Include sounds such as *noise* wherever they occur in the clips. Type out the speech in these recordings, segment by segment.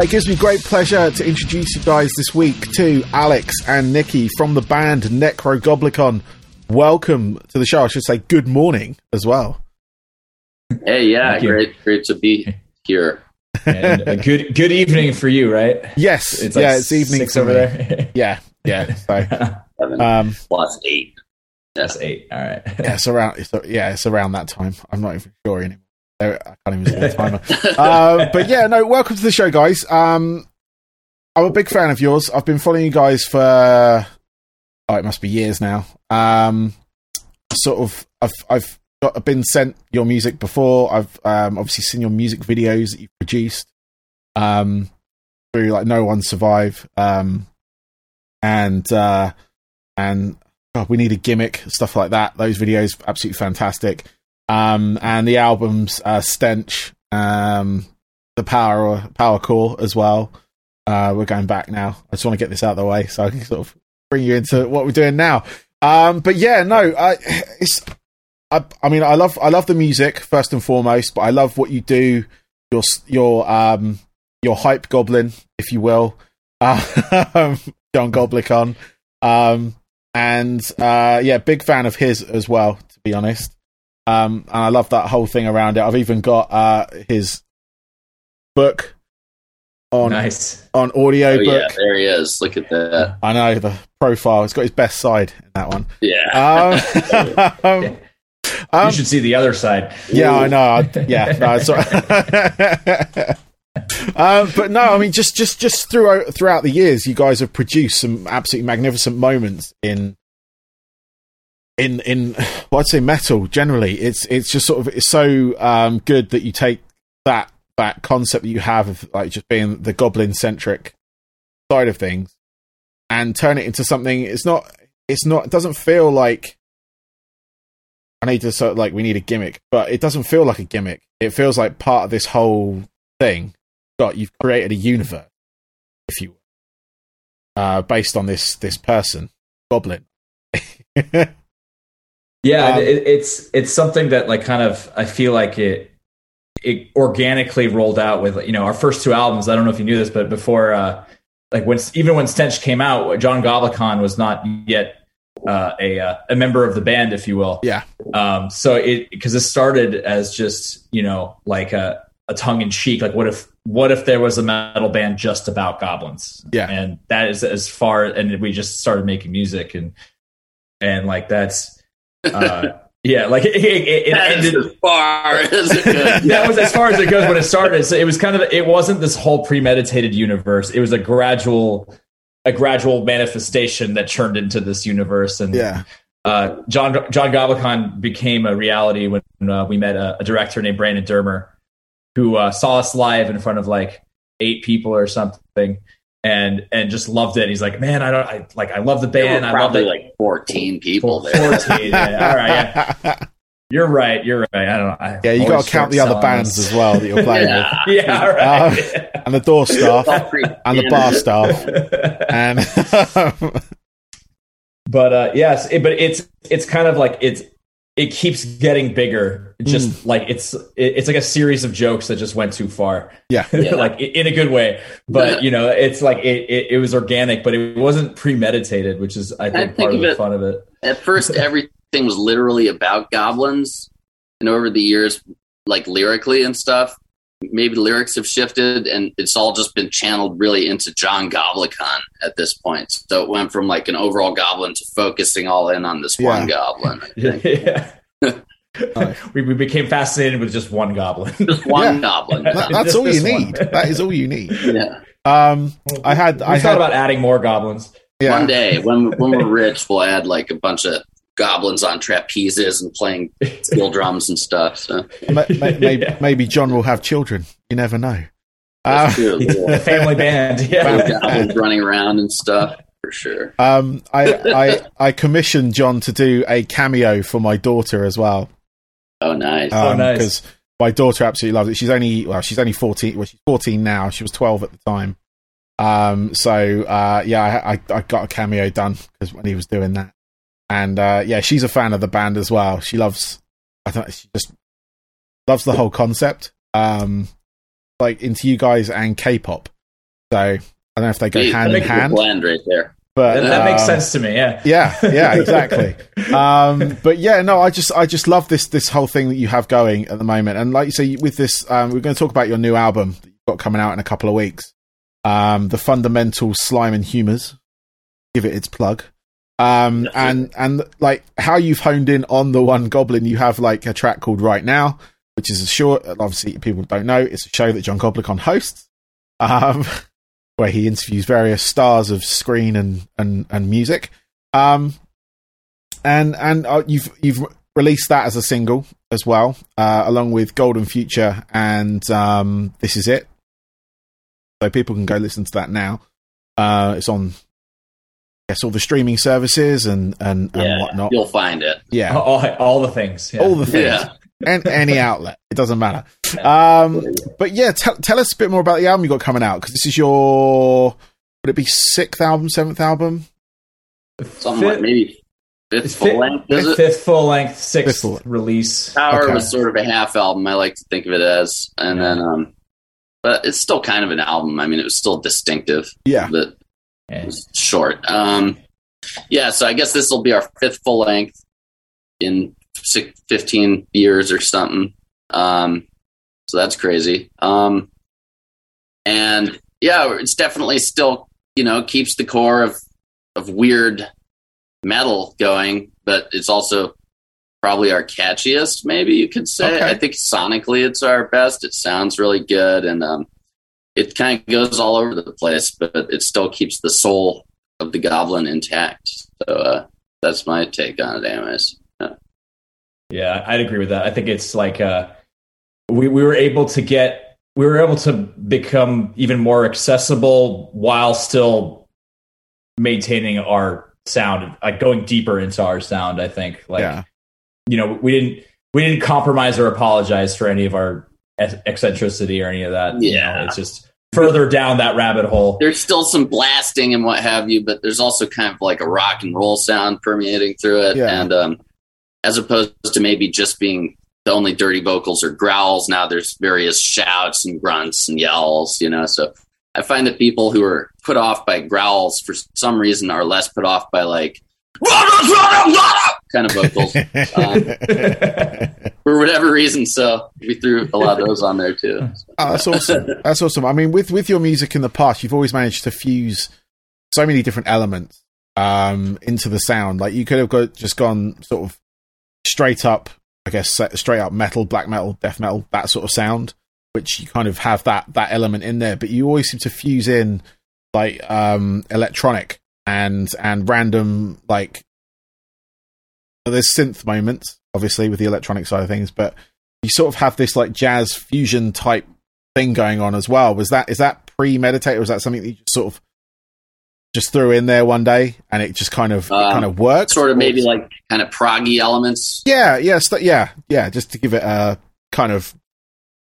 It gives me great pleasure to introduce you guys this week to Alex and Nikki from the band Nekrogoblikon. Welcome to the show. I should say good morning as well. Hey, yeah, great, great to be here. and a good good evening for you, right? Yes, It's yeah, it's evening six over me. there. *laughs* Yeah, yeah. So, *laughs* Seven um, plus eight. That's eight. All right. yeah, it's around. It's, yeah, it's around that time. I'm not even sure anymore. I can't even see the *laughs* timer. uh, but yeah, no. Welcome to the show, guys. Um, I'm a big fan of yours. I've been following you guys for oh, it must be years now. Um, sort of. I've I've got, I've been sent your music before. I've um, obviously seen your music videos that you've produced. Um, through like No One Survive. Um, and uh, and God, we need a gimmick stuff like that. Those videos absolutely fantastic. Um, and the albums uh, Stench, um, the Power Power Core as well. Uh, we're going back now. I just want to get this out of the way so I can sort of bring you into what we're doing now. Um, but yeah, no, I, it's. I, I mean, I love I love the music first and foremost, but I love what you do. Your your um your hype goblin, if you will, um, *laughs* John Goblikon. Um, and uh, yeah, big fan of his as well, to be honest. Um, and I love that whole thing around it. I've even got uh, his book on Nice. on audio Oh book. yeah, there he is. Look at that. I know the profile. It's got his best side in that one. Yeah. Um, um, *laughs* um, you should see the other side. yeah, I know. Yeah, no, it's *laughs* um, but no, I mean, just just just throughout throughout the years, you guys have produced some absolutely magnificent moments in in in well, I'd say metal generally. It's it's just sort of it's so um, good that you take that that concept that you have of like just being the goblin centric side of things and turn it into something. It's not. It's not. It doesn't feel like. I need to sort of like we need a gimmick, but it doesn't feel like a gimmick. It feels like part of this whole thing. Got you've created a universe, if you, will, uh, based on this this person, Goblin. *laughs* Yeah, Um, it, it's it's something that like kind of I feel like it it organically rolled out with you know our first two albums. I don't know if you knew this, but before uh, like when even when Stench came out, John Goblikon was not yet uh, a uh, a member of the band, if you will. yeah, Um, so it because it started as just you know like a, a tongue in cheek, like what if what if there was a metal band just about goblins? Yeah. and that is as far and we just started making music and and like that's uh, yeah, like it, it, it ended. as far as it goes. *laughs* That was as far as it goes when it started. So it was kind of it wasn't this whole premeditated universe. It was a gradual a gradual manifestation that turned into this universe and yeah, uh, John John Goblikon became a reality when uh, we met a, a director named Brandon Dermer, who uh, saw us live in front of like eight people or something, and and just loved it. He's like, man, I don't I like I love the There band. were I love probably it. like 14 people there. 14, yeah. All right, yeah. *laughs* You're right. You're right. I don't know. I yeah. You got to count the start other bands as well that you're playing with, Yeah. *laughs* Yeah, all right. and the door staff and the bar staff, *laughs* and but uh yes it, but it's it's kind of like it's it keeps getting bigger. Just Mm. like it's it's like a series of jokes that just went too far. Yeah, Yeah. *laughs* like in a good way. But you know it's like it, it, it was organic but it wasn't premeditated which is i think, think part of of the it- fun of it. At first, *laughs* everything was literally about goblins, and over the years, like lyrically and stuff, maybe the lyrics have shifted, and it's all just been channeled really into John Goblikon at this point. So it went from like an overall goblin to focusing all in on this one goblin. I *laughs* yeah Nice. we, we became fascinated with just one goblin *laughs* Just one Yeah. goblin. That- *laughs* that's Just all you need. That is all you need. Yeah. Um, I had, we I thought had, about adding more goblins yeah, One day, when when we're rich, we'll add like a bunch of goblins on trapezes and playing *laughs* steel drums and stuff. So ma- ma- maybe, Yeah. maybe John will have children. You never know. that's Uh, true. *laughs* Little the family band yeah goblins running around and stuff for sure. um, I, I, I commissioned John to do a cameo for my daughter as well. Oh, nice. Oh, Um, nice. Because my daughter absolutely loves it. She's only well, she's only fourteen. Well, she's fourteen now. She was twelve at the time. Um, so uh, yeah, I, I I got a cameo done because when he was doing that, and uh, yeah, she's a fan of the band as well. She loves. I thought she just loves the whole concept. Um, like into you guys and K-pop. So I don't know if they go Hey, hand in hand, blend right there. but That, that makes um, sense to me. Yeah. yeah, yeah, *laughs* exactly. um, but yeah, no, I just I just love this this whole thing that you have going at the moment, and like you say, with this, um, we're going to talk about your new album that you've got coming out in a couple of weeks. Um, the fundamental slime and humors. Give it its plug. Um, That's and and like how you've honed in on the one goblin, you have like a track called Right Now, which is a short. Obviously, people don't know it's a show that John Goblikon hosts. Um, *laughs* where he interviews various stars of screen and and, and music. Um, and and uh, you've you've released that as a single as well, uh, along with Golden Future and um, This Is It. So people can go listen to that now. Uh, it's on, I guess, all the streaming services and and, and Yeah, whatnot. you'll find it. Yeah, All, all the things. Yeah. all the things Yeah. *laughs* and any outlet. It doesn't matter. Um, but yeah, tell tell us a bit more about the album you got coming out because this is your would it be sixth album, seventh album? Somewhat Fifth- maybe fifth full fifth- length, is it? Fifth full length, sixth Fifth full- release. Power Okay. was sort of a half album. I like to think of it as, and then, um, but it's still kind of an album. I mean, it was still distinctive, Yeah, but Yeah. it was short. Um, yeah, so I guess this will be our fifth full length in six, 15 years or something. Um, so that's crazy. Um, and yeah, it's definitely still, you know, keeps the core of, of weird metal going, but it's also probably our catchiest, maybe you could say. Okay. I think sonically it's our best. It sounds really good and um, it kind of goes all over the place, but it still keeps the soul of the goblin intact. So uh, that's my take on it, anyways. Yeah. Yeah, I'd agree with that. I think it's like uh, we we were able to get we were able to become even more accessible while still maintaining our sound, like going deeper into our sound. I think, like yeah, you know, we didn't we didn't compromise or apologize for any of our eccentricity or any of that. You Yeah. know, it's just further down that rabbit hole. There's still some blasting and what have you, but there's also kind of like a rock and roll sound permeating through it. Yeah. And um, as opposed to maybe just being the only dirty vocals or growls, now there's various shouts and grunts and yells, you know. So I find that people who are put off by growls for some reason are less put off by like kind of vocals *laughs* for whatever reason. So we threw a lot of those on there too. Oh, that's awesome. That's awesome. I mean, with with your music in the past, you've always managed to fuse so many different elements um, into the sound. Like you could have got, just gone sort of straight up, I guess, straight up metal, black metal, death metal, that sort of sound, which you kind of have that that element in there. But you always seem to fuse in like um, electronic and and random like there's synth moments, obviously, with the electronic side of things, but you sort of have this like jazz fusion type thing going on as well. Was that is that premeditated, or was that something that you just sort of just threw in there one day and it just kind of Um, kind of worked? Sort of maybe like kind of proggy elements. yeah, yeah, st- yeah, yeah. Just to give it a kind of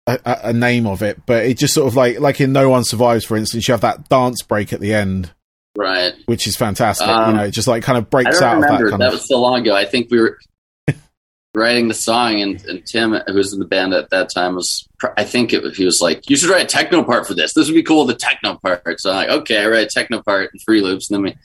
a- a name of it, but it just sort of like like in No One Survives, for instance, you have that dance break at the end, Right. which is fantastic. Um, you know, it just like kind of I breaks don't out of remember. that That, kind of. was so long ago. I think we were *laughs* writing the song, and, and Tim, who was in the band at that time, was. I think it, he was like, "You should write a techno part for this. This would be cool. The techno part." So I'm like, "Okay, I write a techno part in three Loops," and then we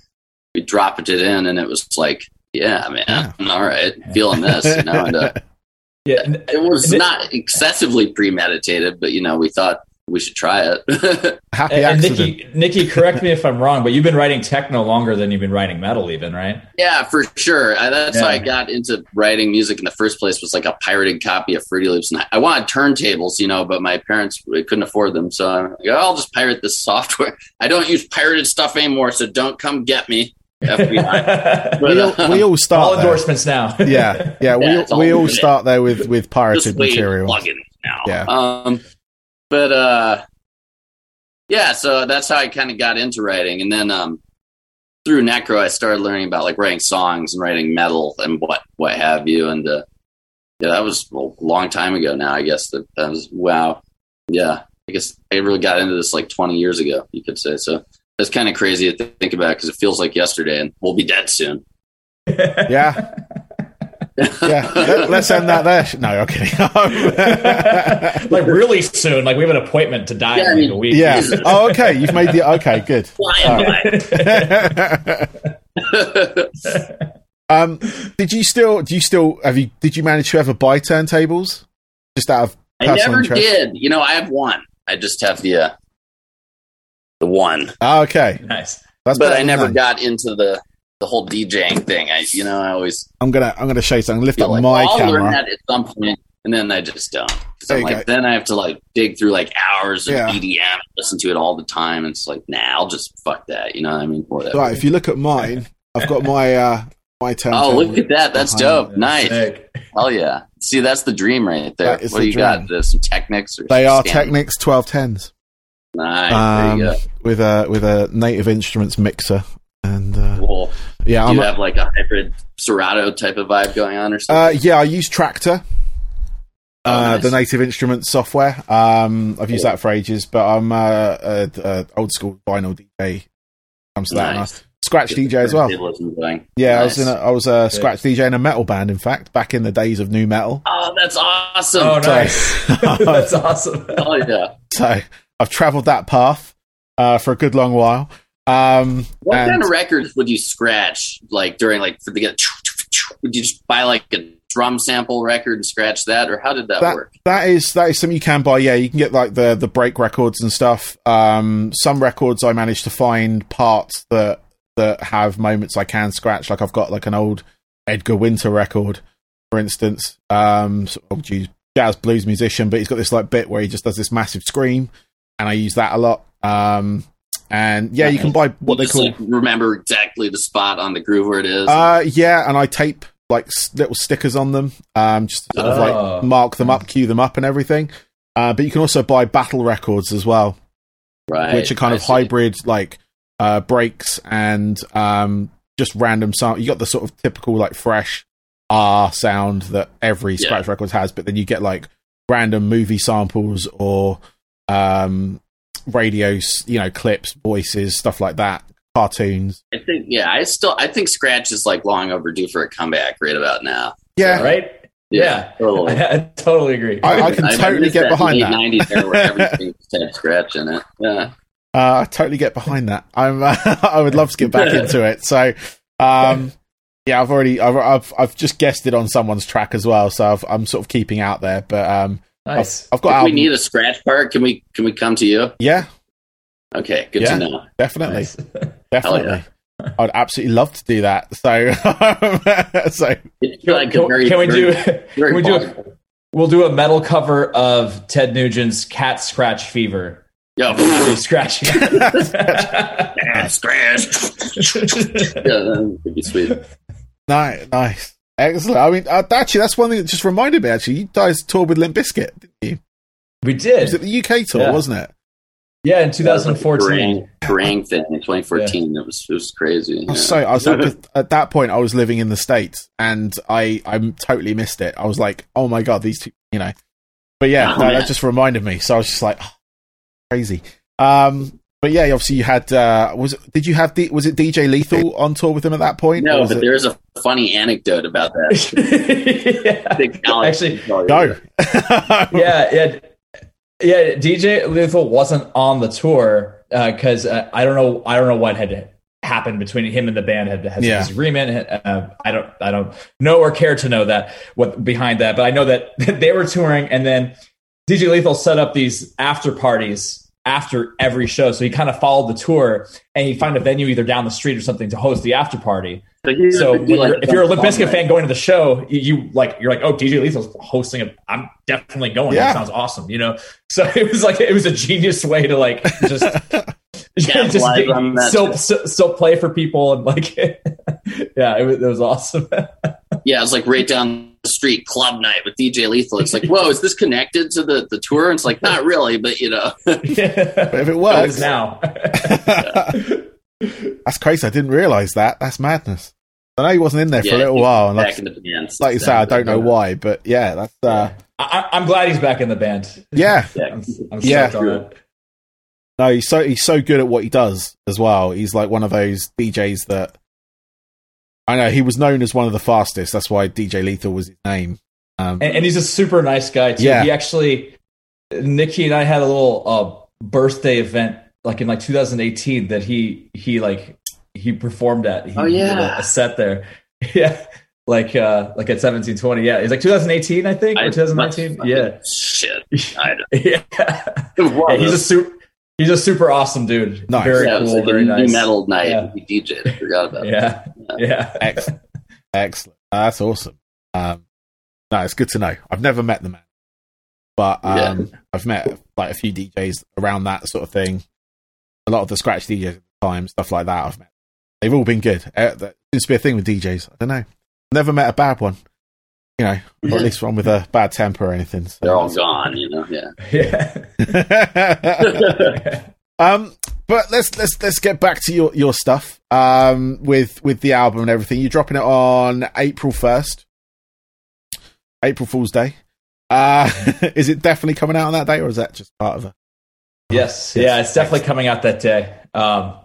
we dropped it in, and it was like, "Yeah, man, Yeah. all right, feeling this." You know, and uh, *laughs* Yeah, it was not excessively premeditated, but you know, we thought we should try it. *laughs* Happy and, and. Nikki, Nikki, correct me if I'm wrong, but you've been writing techno longer than you've been writing metal, even right? Yeah, for sure. I, that's how I got into writing music in the first place. Was like a pirated copy of Fruity Loops, and I, I wanted turntables, you know, but my parents we couldn't afford them, so I'm like, oh, I'll just pirate this software. *laughs* I don't use pirated stuff anymore, so don't come get me. FBI. *laughs* we, all, we all all start there. endorsements now. Yeah, yeah. We Yeah, it's we all all start there with with pirated material. plugins now. Yeah. Um, but uh, yeah. So that's how I kind of got into writing, and then um, through Necro, I started learning about like writing songs and writing metal and what what have you. And uh, yeah, that was a long time ago now. I guess that that was wow. Yeah, I guess I really got into this like 20 years ago. You could say so. That's kind of crazy to think about because it feels like yesterday, and we'll be dead soon. *laughs* Yeah, yeah, let, us end that there. No, okay. *laughs* like really soon. Like we have an appointment to die yeah, in like a week. Yeah. Oh, okay. You've made the okay. Good. *laughs* *laughs* um, did you still? Do you still have you? Did you manage to ever buy turntables? Just out of I never interest? did. You know, I have one. I just have the uh, the one. Oh, okay. Nice. That's but I never got into the the whole DJing thing. I, you know, I always. I'm gonna, I'm gonna show you something. Lift up like, my well, I'll camera. learn that at some point, and then I just don't. I'm like, then I have to like dig through like hours of yeah. EDM, listen to it all the time. And it's like, nah, I'll just fuck that. You know what I mean? Whatever. Right. If you look at mine, I've got my uh my turn. *laughs* Oh, look at that! That's dope. Nice. Sick. Hell yeah! See, that's the dream right there. What the do you dream. got? some Technics? Or they are Technics twelve tens. Nice. Um, with a with a native instruments mixer and uh, cool. Yeah, do I'm you have like a hybrid Serato type of vibe going on, or something? Uh, yeah, I use Traktor. Oh, uh, nice. The Native Instruments software. Um, I've used that for ages, but I'm uh, a, a old school vinyl DJ. Comes to nice. that, scratch DJ as well. Yeah, nice. I was in a, I was a scratch DJ in a metal band. In fact, back in the days of new metal. Oh, that's awesome! Oh, nice. *laughs* that's awesome. oh yeah. *laughs* So I've travelled that path uh, for a good long while. Um, what and, kind of records would you scratch like during like for the get? Would you just buy like a drum sample record and scratch that, or how did that, that, work? That is that is something you can buy. Yeah, you can get like the the break records and stuff. Um, some records I managed to find parts that that have moments I can scratch. Like I've got like an old Edgar Winter record, for instance. Um, sort of jazz blues musician, but he's got this like bit where he just does this massive scream, and I use that a lot. Um, and yeah, you can buy what you they call. Like remember exactly the spot on the groove where it is. Uh, yeah, and I tape like little stickers on them, um, just to sort oh. of like oh. mark them up, cue them up, and everything. Uh, but you can also buy battle records as well, right? Which are kind I of see. hybrid, like uh, breaks and um, just random sound. You got the sort of typical like fresh R sound that every yeah. scratch record has, but then you get like random movie samples or um, radios, you know, clips, voices, stuff like that, cartoons. I think, yeah, I still, I think Scratch is like long overdue for a comeback right about now. Yeah, right. Yeah, yeah totally. I, *laughs* I, totally agree. I, I can I, totally get behind that. '90s *laughs* era where everything had Scratch in it. Yeah. Uh, I totally get behind that. I'm. Uh, *laughs* I would love to get back into it. So, um, yeah, I've already. I've, I've, I've just guessed it on someone's track as well. So i am sort of keeping out there. But um, Nice. I've, I've got. If we need a scratch part, can we can we come to you? Yeah. Okay. Good yeah, to know. Definitely. Nice. *laughs* Definitely. Yeah. I'd absolutely love to do that. So, *laughs* so like can, very, can, we do? *laughs* Can we do? we'll do a metal cover of Ted Nugent's "Cat Scratch Fever." Yeah, scratch. yeah, scratch. yeah, that would be sweet. Nice, nice. Excellent. I mean, uh, actually, that's one thing that just reminded me. Actually, you guys toured with Limp Bizkit, didn't you? We did. Was it the UK tour, yeah. wasn't it? Yeah, in 2014. Kerrang thing in 2014. Yeah. It was it was crazy. Yeah. So I was like, *laughs* at that point, I was living in the states, and I I totally missed it. I was like, oh my god, these two, you know. But yeah, oh, no, that just reminded me. So I was just like, oh, *sighs* crazy. Um, but yeah, obviously you had uh, was did you have D, was it DJ Lethal on tour with him at that point? No, but it... there's a funny anecdote about that. *laughs* yeah. Actually, go. yeah, yeah, yeah. DJ Lethal wasn't on the tour because uh, uh, I don't know I don't know what had happened between him and the band had, had yeah. disagreement. Uh, I don't I don't know or care to know that what behind that, but I know that *laughs* they were touring and then DJ Lethal set up these after parties after every show. So he kind of followed the tour and he found a venue either down the street or something to host the after party. So, so you're, if you're a Limp Bizkit fan going to the show, you, you, like you're like, oh, DJ Lethal's hosting a. I'm definitely going. Yeah. That sounds awesome, you know. So *laughs* it was like it was a genius way to like just. *laughs* just get, still, still play for people and like *laughs* yeah it was, it was awesome yeah it was like right down street club night with DJ Lethal. It's like, whoa, is this connected to the, the tour? And it's like, not really, but you know. yeah. *laughs* But if it works now. *laughs* That's crazy. I didn't realize that. That's madness. I know he wasn't in there yeah, for a little while. And like, like you say, I don't know why, but yeah, that's. Uh, I, am glad he's back in the band. Yeah, *laughs* I'm, I'm yeah. No, he's so he's so good at what he does as well. He's like one of those DJs that I know he was known as one of the fastest. That's why DJ Lethal was his name. Um, and, and he's a super nice guy too. Yeah. He actually, Nikki and I had a little uh, birthday event like in like 2018 that he he like he performed at. He Oh, yeah. a, a set there. *laughs* yeah, like uh like at 1720. Yeah, it's like 2018 I think or I- 2019. Yeah, Shit. *laughs* I *laughs* yeah. yeah. He's a super. He's a super awesome dude. Nice. Very yeah, it was cool. like very a nice. new metal night. Yeah. He DJ'd. I forgot about it. Yeah, yeah. excellent, excellent. That's awesome. Um, no, it's good to know. I've never met the man, but um, I've met like a few DJs around that sort of thing. A lot of the scratch DJs at the time, stuff like that. I've met. They've all been good. Uh, that seems to be a thing with DJs. I don't know. Never met a bad one. You know, or at least one with a bad temper or anything. So They're all gone, you know. Yeah. *laughs* Yeah. *laughs* *laughs* um, but let's let's let's get back to your your stuff. Um, with with the album and everything. You're dropping it on April first, April Fool's Day. Uh, *laughs* is it definitely coming out on that day, or is that just part of it? yes. Yeah. It's definitely coming out that day. Um,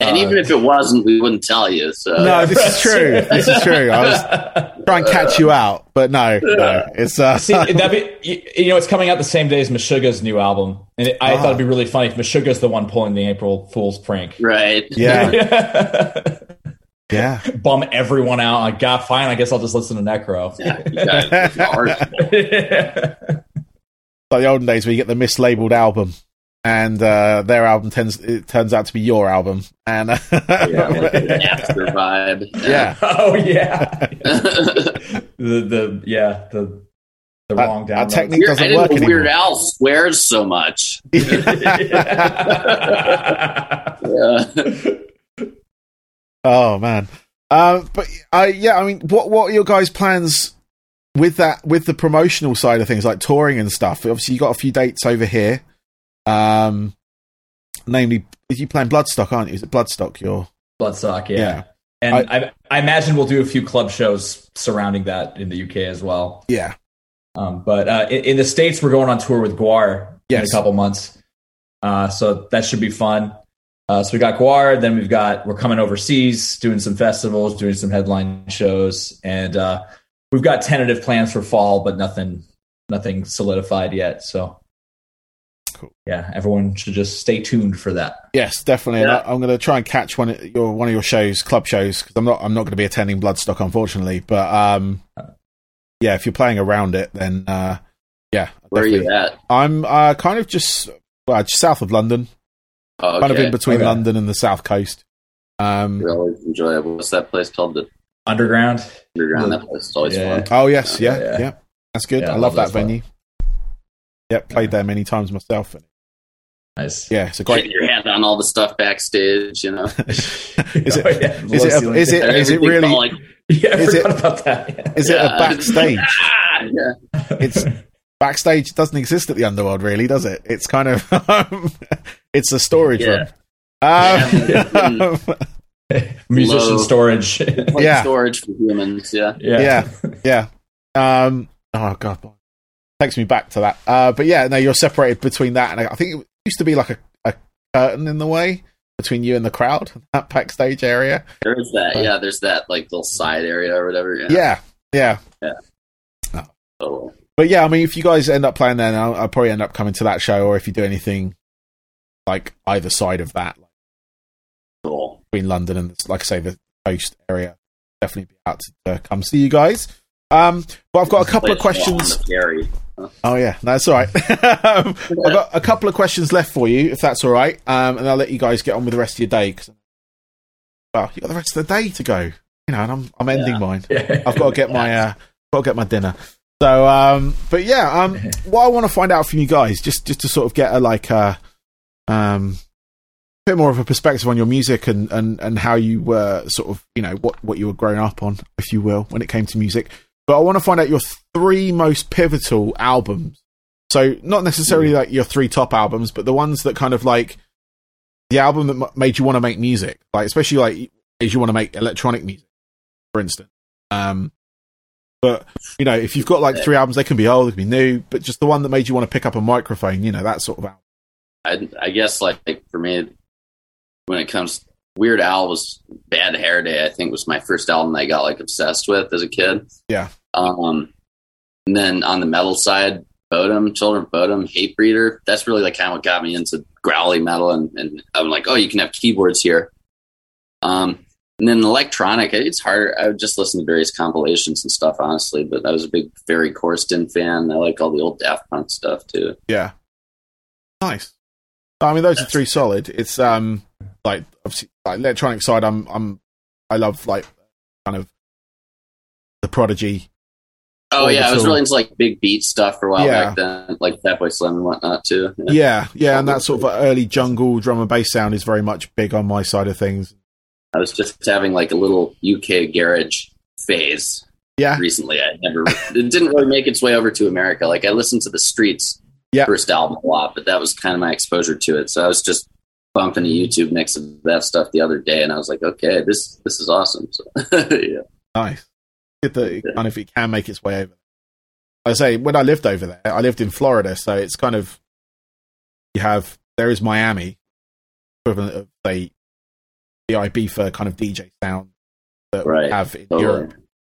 And uh, even if it wasn't, we wouldn't tell you. So No, this is true. *laughs* This is true. I was trying to catch you out, but no, no. It's uh, See, that'd be, you, you know, it's coming out the same day as Meshuggah's new album, and it, I thought it'd be really funny if Meshuggah's the one pulling the April Fool's prank. right. yeah, *laughs* yeah. Bum everyone out. I got fine. I guess I'll just listen to Necro. *laughs* Yeah, you guys are Like the olden days where you get the mislabeled album, and uh, their album tends it turns out to be your album, and uh, yeah, like an *laughs* after vibe. yeah. *laughs* oh yeah, *laughs* the the yeah the the That- wrong down. download. technique- Weird, doesn't I didn't work anymore. Weird Al swears so much. Yeah. oh man. Uh, but I yeah, I mean, what what are your guys' plans with that with the promotional side of things, like touring and stuff? Obviously, you got a few dates over here. Um, namely, you playing Bloodstock, aren't you? Is it Bloodstock? You're Bloodstock, yeah. Yeah. And I, I, imagine we'll do a few club shows surrounding that in the UK as well. yeah, Um, but uh, in, in the states, we're going on tour with Gwar in a couple months, uh, so that should be fun. Uh, so we got Gwar, then we've got we're coming overseas, doing some festivals, doing some headline shows, and uh, we've got tentative plans for fall, but nothing nothing solidified yet. So. Cool. Yeah, everyone should just stay tuned for that. yes, definitely. And Yeah. I, I'm going to try and catch one of your one of your shows, club shows, because I'm not I'm not going to be attending Bloodstock, unfortunately. But um, yeah, if you're playing around it, then uh, yeah, Where are you at? I'm uh, kind of just well, just south of London, Oh, kind of in between Okay. London and the south coast. Um, Really enjoyable. What's that place called? The Underground. Underground. That place is always Yeah. fun. oh yes, yeah, Yeah, yeah, yeah. that's good. Yeah, I I love love that that spot. venue. Yep, played there many times myself. Nice. yeah, it's a Getting great. your hand on all the stuff backstage, you know. *laughs* *laughs* Is it- Oh, yeah. Is it? A, is it? Is it really? felt like, Yeah, I is it- about that. Yeah. Is it a backstage? ah, *laughs* yeah. It's backstage doesn't exist at the underworld, really, does it? It's kind of it's a storage Yeah. room. Um, Musician Low. storage. Yeah. storage for humans. Yeah. yeah, yeah. Um, oh god, boy. Takes me back to that. Uh, but yeah, no, you're separated between that and I think it used to be like a, a curtain in the way between you and the crowd, *laughs* that backstage area. There is that. Yeah. There's that like little side area or whatever. Yeah. Yeah, yeah. So, But yeah, I mean, if you guys end up playing there, I'll, I'll probably end up coming to that show, or if you do anything like either side of that, like cool. between London and like I say, the coast area, definitely be out to uh, come see you guys. Um, but I've got a couple of questions. Oh yeah, that's all right. *laughs* um, I've got a couple of questions left for you, if that's all right, um, and I'll let you guys get on with the rest of your day. 'cause- well, you got the rest of the day to go, you know, and I'm I'm ending Yeah. mine. *laughs* I've got to get my uh, got to get my dinner. So, um, but yeah, um, *laughs* what I want to find out from you guys, just just to sort of get a like a um, bit more of a perspective on your music and and and how you were sort of you know what what you were growing up on, if you will, when it came to music. But I want to find out your three most pivotal albums. So not necessarily like your three top albums, but the ones that kind of like the album that made you want to make music, like especially like as you want to make electronic music, for instance. Um, but you know, if you've got like three albums, they can be old, they can be new, but just the one that made you want to pick up a microphone, you know, that sort of album. I, I guess like, like for me, when it comes Weird Al was Bad Hair Day. I think was my first album I got like obsessed with as a kid. Yeah. Um, and then on the metal side, Bodom, Children of Bodom, Hatebreeder. That's really like kind of what got me into growly metal, and, and I'm like, oh, you can have keyboards here. Um, and then electronic, it's harder. I would just listen to various compilations and stuff, honestly. But I was a big Ferry Corsten fan. I like all the old Daft Punk stuff too. Yeah. Nice. I mean, those are three solid. It's um like obviously like electronic side. I'm I'm I love like kind of the Prodigy. Oh yeah, I was really into like big beat stuff for a while Yeah. back then, like Fatboy Slim and whatnot too. Yeah. Yeah, yeah, and that *laughs* sort of early jungle drum and bass sound is very much big on my side of things. I was just having like a little UK garage phase Yeah, recently. I never, it didn't really make its way over to America. Like I listened to the Streets Yeah. first album a lot, but that was kind of my exposure to it. So I was just bumping a YouTube mix of that stuff the other day, and I was like, okay, this this is awesome. So *laughs* yeah, nice. Good that it kind of it can make its way over. I say when I lived over there, I lived in Florida, so it's kind of you have there is Miami equivalent of say the Ibiza kind of DJ sound that we have in Totally. Europe.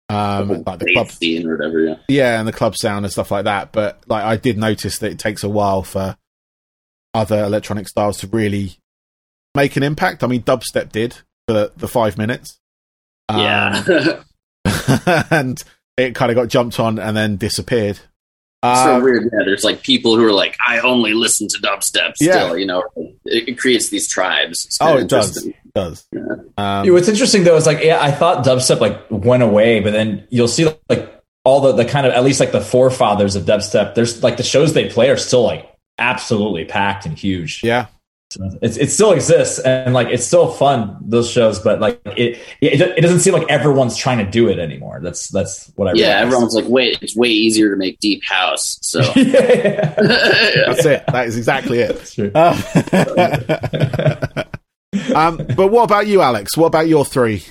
Um, like the club scene or whatever. Yeah. yeah, and the club sound and stuff like that. But like, I did notice that it takes a while for other electronic styles to really make an impact. I mean, dubstep did for the, the five minutes, Um, Yeah. *laughs* *laughs* and it kind of got jumped on and then disappeared. so Um, weird. Yeah, there's like people who are like, I only listen to dubstep. Yeah. Still, you know, it, it creates these tribes. It's oh, it does, it does. Yeah. Um, Yeah, What's interesting though is like, yeah, I thought dubstep like went away, but then you'll see like all the the kind of at least like the forefathers of dubstep. There's like the shows they play are still like absolutely packed and huge. yeah, So it's, it still exists and like it's still fun those shows, but like it, it it doesn't seem like everyone's trying to do it anymore. That's that's what I Yeah, realized. everyone's like, wait, it's way easier to make deep house. So *laughs* yeah, *laughs* that's it. That is exactly it. that's true. Um, *laughs* um, but what about you, Alex? What about your three?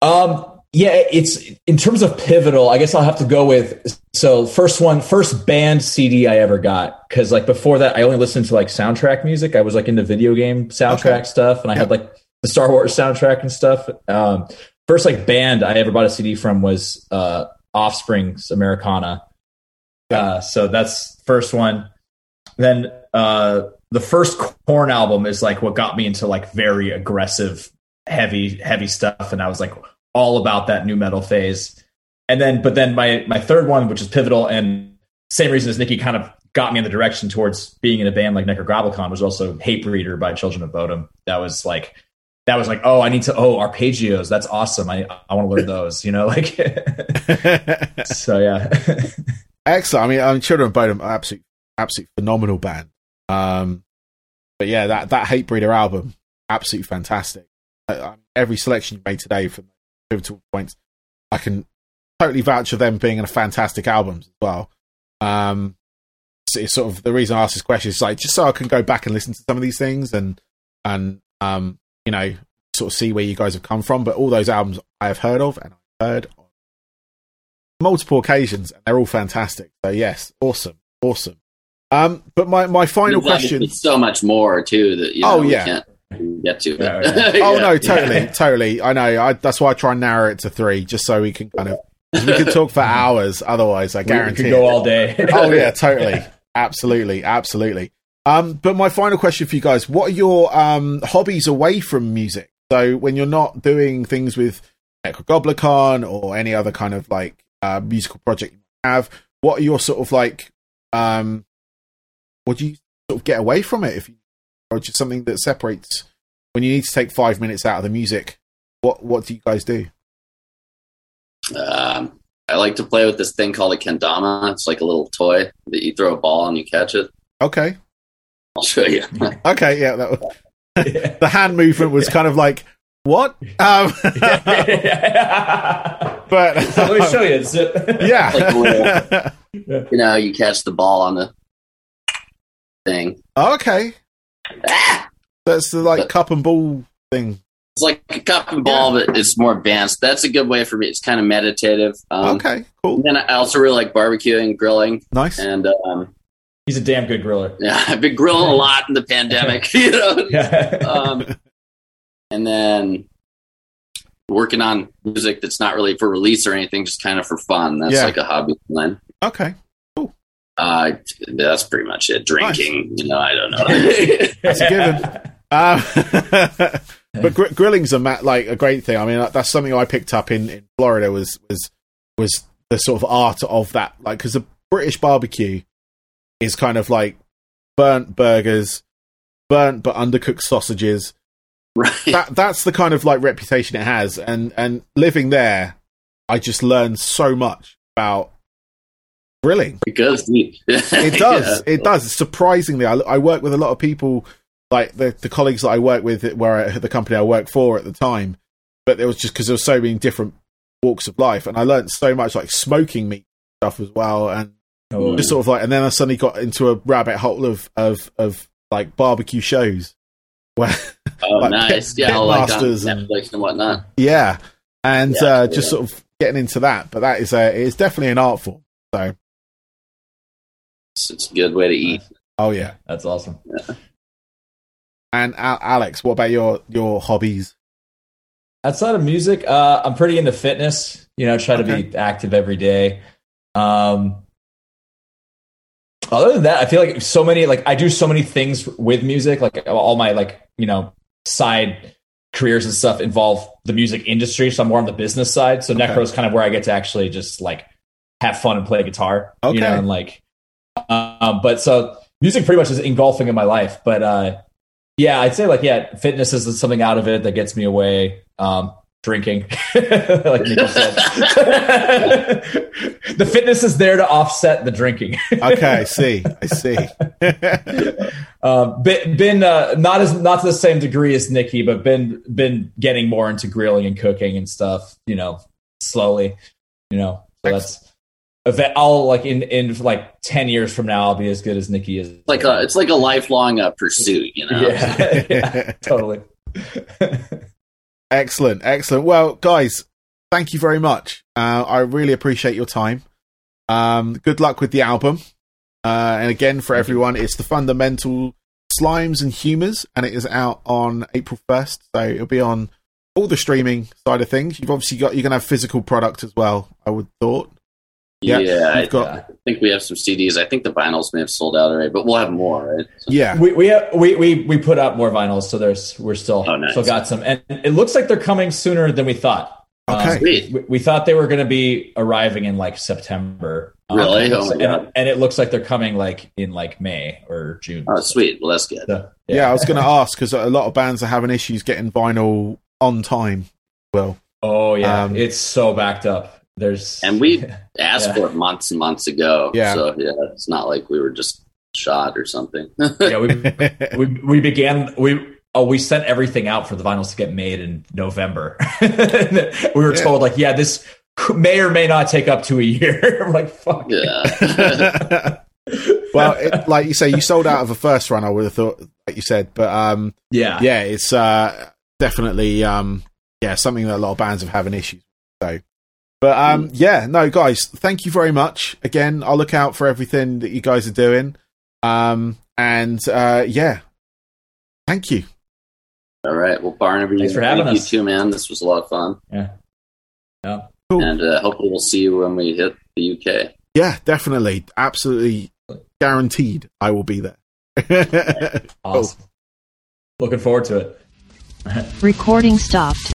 Um, yeah, it's in terms of pivotal. I guess I'll have to go with so first one, first band CD I ever got because like before that I only listened to like soundtrack music. I was like into video game soundtrack Okay. stuff, and I had like the Star Wars soundtrack and stuff. Um, first like band I ever bought a CD from was uh, Offspring's Americana. Uh, so that's first one. Then uh, the first Korn album is like what got me into like very aggressive, heavy, heavy stuff, and I was like all about that new metal phase. And then, but then my my third one, which is pivotal, and same reason as Nikki kind of got me in the direction towards being in a band like Nekrogoblikon was also Hatebreeder by Children of Bodom. That was like that was like, oh, I need to oh arpeggios. That's awesome. I I want to learn those. You know, like *laughs* so yeah. *laughs* Excellent. I mean, I mean, Children of Bodom, are absolute, absolute phenomenal band. Um, but yeah, that that Hatebreeder album, absolutely fantastic. I, I, every selection you made today from pivotal points, I can totally vouch for them being in a fantastic albums as well. Um, it's, it's sort of the reason I asked this question is like just so I can go back and listen to some of these things and and um, you know, sort of see where you guys have come from. But all those albums I have heard of and I've heard on multiple occasions, and they're all fantastic. So yes, awesome, awesome. Um, but my my final question. So much more too that you know, Oh, yeah. Can't get to. Yeah, but- *laughs* Oh Yeah. no, totally, totally. I know. I, that's why I try and narrow it to three, just so we can kind of we can talk for *laughs* hours. Otherwise, I guarantee we guarantee. could go all day. *laughs* oh yeah, totally, absolutely, absolutely. Um, but my final question for you guys: What are your um hobbies away from music? So when you're not doing things with Nekrogoblikon or any other kind of like uh, musical project you have, what are your sort of like um, what do you sort of get away from it if you, or just something that separates when you need to take five minutes out of the music? What what do you guys do? Um, I like to play with this thing called a kendama. It's like a little toy that you throw a ball and you catch it. Okay, I'll show you. *laughs* okay, yeah. That was, *laughs* the hand movement was kind of like what? Um, *laughs* but So let me show you. It's, yeah, Like you know, you catch the ball on the thing. okay. Ah! That's the like cup and ball thing. It's like a cup and ball, but it's more advanced. That's a good way for me. It's kind of meditative. Um, okay, cool, And then I also really like barbecuing, grilling, nice. and um, He's a damn good griller. yeah, *laughs* I've been grilling a lot in the pandemic. *laughs* You know, Yeah. um, and then working on music that's not really for release or anything, just kind of for fun. That's Yeah. like a hobby. Then Okay. Uh, that's pretty much it. Drinking, you know, I don't know. *laughs* That's a given. *laughs* Um, *laughs* but gr- grilling's a ma- like a great thing. I mean, that's something I picked up in, in Florida was was was the sort of art of that. Like, because the British barbecue is kind of like burnt burgers, burnt but undercooked sausages. right. That that's the kind of like reputation it has. And and living there, I just learned so much about grilling. It goes deep. *laughs* It does. It does. Surprisingly, I, I work with a lot of people, like the, the colleagues that I work with, at where I, the company I worked for at the time. But it was just because there was so many different walks of life, and I learned so much, like smoking meat stuff as well, and Oh, just sort of like. And then I suddenly got into a rabbit hole of of of like barbecue shows, *laughs* where Oh, like nice. pit- yeah, pit like on masters and- and whatnot. yeah, and Yeah, uh, yeah. just sort of getting into that. But that is a it is definitely an art form. So, It's, it's a good way to eat. oh yeah. That's awesome. And Al- Alex, what about your your hobbies? Outside of music, uh, I'm pretty into fitness. You know, try to Okay. be active every day. Um, other than that, I feel like so many like I do so many things with music. Like all my like you know side careers and stuff involve the music industry. So I'm more on the business side. So Okay. Necro is kind of where I get to actually just like have fun and play guitar. Okay. You know, and like, um, but so music pretty much is engulfing in my life. But uh, yeah, I'd say like yeah, fitness is something out of it that gets me away. Um, drinking, *laughs* like Nico said. *laughs* the fitness is there to offset the drinking. *laughs* Okay, I see. I see. Um, been, been uh, not as not to the same degree as Nikki, but been been getting more into grilling and cooking and stuff. You know, slowly. You know, so that's. Event- I'll like in in like ten years from now, I'll be as good as Nikki is. Like a, it's like a lifelong uh, pursuit, you know. yeah, *laughs* yeah, totally. *laughs* excellent, excellent. Well, guys, thank you very much. Uh, I really appreciate your time. Um, good luck with the album. Uh, and again, for everyone, it's the fundamental slimes and humors, and it is out on April first. So it'll be on all the streaming side of things. You've obviously got you're gonna have physical product as well. I would thought. Yeah, Yeah, I, got Yeah. I think we have some CDs. I think the vinyls may have sold out already, but we'll have more, right? So- yeah. We we, we we we put out more vinyls, so there's we're still Oh, nice. still got some, and it looks like they're coming sooner than we thought. Okay. Um, we, we thought they were going to be arriving in like September. Um, Really? Oh my and, and it looks like they're coming like in like May or June. Oh, sweet. Well, that's good. So, Yeah, I was going to ask because a lot of bands are having issues getting vinyl on time. Well, Oh yeah, Um, it's so backed up. There's And we *laughs* asked Yeah. for it months and months ago. Yeah. So yeah, it's not like we were just shot or something. *laughs* yeah we, *laughs* we we began we oh we sent everything out for the vinyls to get made in November. we were Yeah. told like yeah this may or may not take up to a year. I'm like fuck. yeah. well, it, like you say, you sold out of the first run. I would have thought, like you said, but um, Yeah. yeah, it's uh, definitely um, yeah something that a lot of bands have having issues. with. So, but um, yeah, no, guys, thank you very much again. I'll look out for everything that you guys are doing. Um, and uh, yeah, thank you. All right. Well, Barnaby, Thanks for thank having you us. too, man. This was a lot of fun. Yeah. Yeah. Cool. And uh, hopefully we'll see you when we hit the UK. Yeah, definitely, absolutely guaranteed. I will be there. *laughs* Awesome. Looking forward to it. *laughs* Recording stopped.